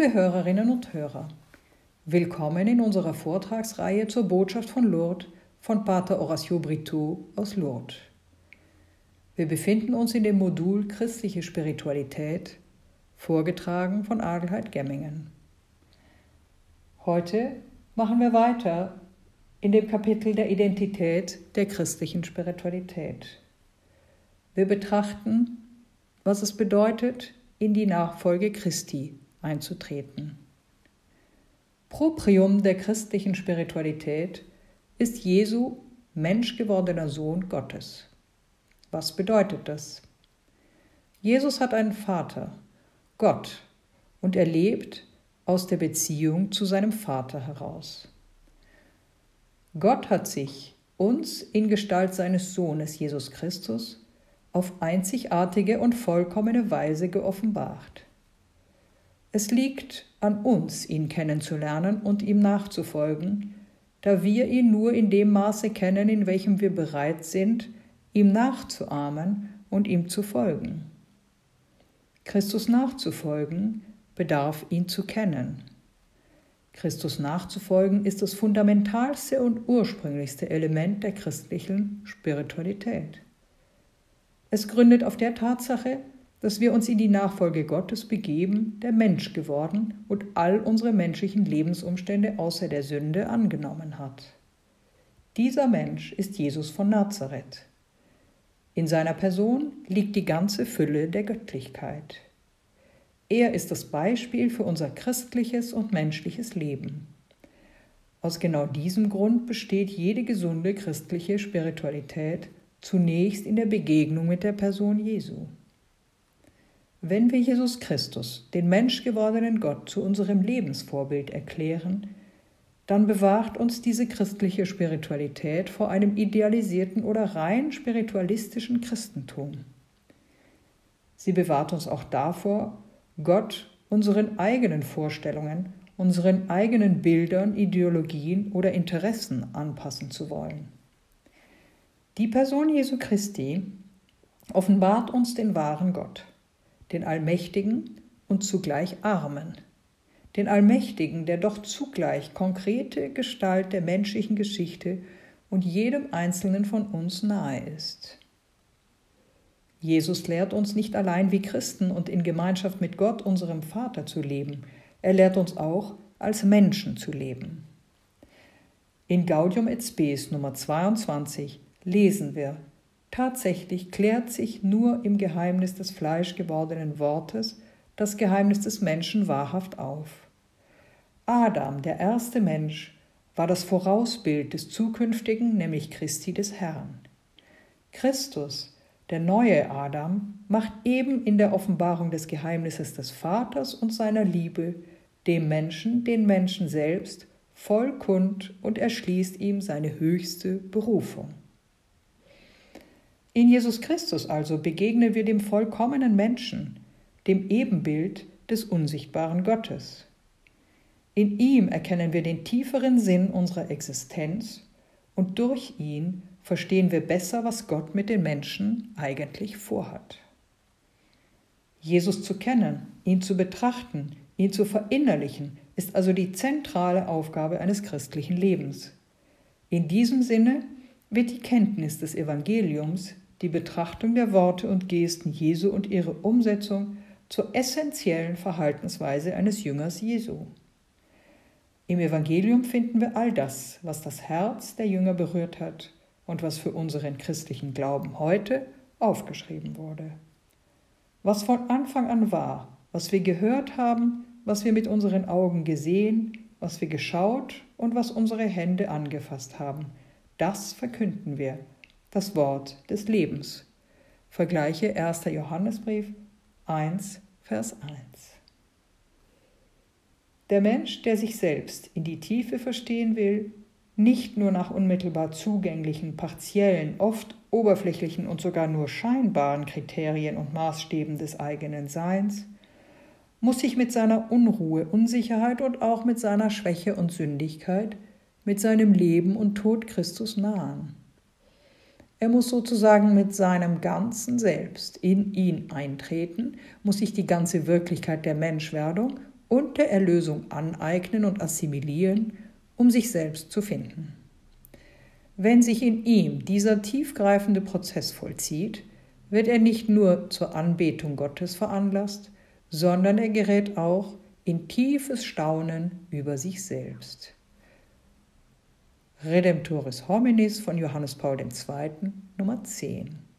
Liebe Hörerinnen und Hörer, willkommen in unserer Vortragsreihe zur Botschaft von Lourdes von Pater Horacio Brito aus Lourdes. Wir befinden uns in dem Modul Christliche Spiritualität, vorgetragen von Adelheid Gemmingen. Heute machen wir weiter in dem Kapitel der Identität der christlichen Spiritualität. Wir betrachten, was es bedeutet, in die Nachfolge Christi einzutreten. Proprium der christlichen Spiritualität ist Jesu menschgewordener Sohn Gottes. Was bedeutet das? Jesus hat einen Vater, Gott, und er lebt aus der Beziehung zu seinem Vater heraus. Gott hat sich uns in Gestalt seines Sohnes Jesus Christus auf einzigartige und vollkommene Weise geoffenbart. Es liegt an uns, ihn kennenzulernen und ihm nachzufolgen, da wir ihn nur in dem Maße kennen, in welchem wir bereit sind, ihm nachzuahmen und ihm zu folgen. Christus nachzufolgen bedarf ihn zu kennen. Christus nachzufolgen ist das fundamentalste und ursprünglichste Element der christlichen Spiritualität. Es gründet auf der Tatsache, dass wir uns in die Nachfolge Gottes begeben, der Mensch geworden und all unsere menschlichen Lebensumstände außer der Sünde angenommen hat. Dieser Mensch ist Jesus von Nazareth. In seiner Person liegt die ganze Fülle der Göttlichkeit. Er ist das Beispiel für unser christliches und menschliches Leben. Aus genau diesem Grund besteht jede gesunde christliche Spiritualität zunächst in der Begegnung mit der Person Jesu. Wenn wir Jesus Christus, den menschgewordenen Gott, zu unserem Lebensvorbild erklären, dann bewahrt uns diese christliche Spiritualität vor einem idealisierten oder rein spiritualistischen Christentum. Sie bewahrt uns auch davor, Gott unseren eigenen Vorstellungen, unseren eigenen Bildern, Ideologien oder Interessen anpassen zu wollen. Die Person Jesu Christi offenbart uns den wahren Gott, den Allmächtigen und zugleich Armen, den Allmächtigen, der doch zugleich konkrete Gestalt der menschlichen Geschichte und jedem Einzelnen von uns nahe ist. Jesus lehrt uns nicht allein wie Christen und in Gemeinschaft mit Gott, unserem Vater, zu leben, er lehrt uns auch, als Menschen zu leben. In Gaudium et Spes Nummer 22 lesen wir, tatsächlich klärt sich nur im Geheimnis des fleischgewordenen Wortes das Geheimnis des Menschen wahrhaft auf. Adam, der erste Mensch, war das Vorausbild des zukünftigen, nämlich Christi des Herrn. Christus, der neue Adam macht eben in der Offenbarung des Geheimnisses des Vaters und seiner Liebe dem Menschen, den Menschen selbst, voll kund und erschließt ihm seine höchste Berufung. In Jesus Christus also begegnen wir dem vollkommenen Menschen, dem Ebenbild des unsichtbaren Gottes. In ihm erkennen wir den tieferen Sinn unserer Existenz und durch ihn verstehen wir besser, was Gott mit den Menschen eigentlich vorhat. Jesus zu kennen, ihn zu betrachten, ihn zu verinnerlichen, ist also die zentrale Aufgabe eines christlichen Lebens. In diesem Sinne wird die Kenntnis des Evangeliums, die Betrachtung der Worte und Gesten Jesu und ihre Umsetzung zur essentiellen Verhaltensweise eines Jüngers Jesu. Im Evangelium finden wir all das, was das Herz der Jünger berührt hat und was für unseren christlichen Glauben heute aufgeschrieben wurde. Was von Anfang an war, was wir gehört haben, was wir mit unseren Augen gesehen, was wir geschaut und was unsere Hände angefasst haben, das verkünden wir, das Wort des Lebens. Vergleiche 1. Johannesbrief 1, Vers 1. Der Mensch, der sich selbst in die Tiefe verstehen will, nicht nur nach unmittelbar zugänglichen, partiellen, oft oberflächlichen und sogar nur scheinbaren Kriterien und Maßstäben des eigenen Seins, muss sich mit seiner Unruhe, Unsicherheit und auch mit seiner Schwäche und Sündigkeit, mit seinem Leben und Tod Christus nahen. Er muss sozusagen mit seinem ganzen Selbst in ihn eintreten, muss sich die ganze Wirklichkeit der Menschwerdung und der Erlösung aneignen und assimilieren, um sich selbst zu finden. Wenn sich in ihm dieser tiefgreifende Prozess vollzieht, wird er nicht nur zur Anbetung Gottes veranlasst, sondern er gerät auch in tiefes Staunen über sich selbst. Redemptoris hominis von Johannes Paul II. Nummer 10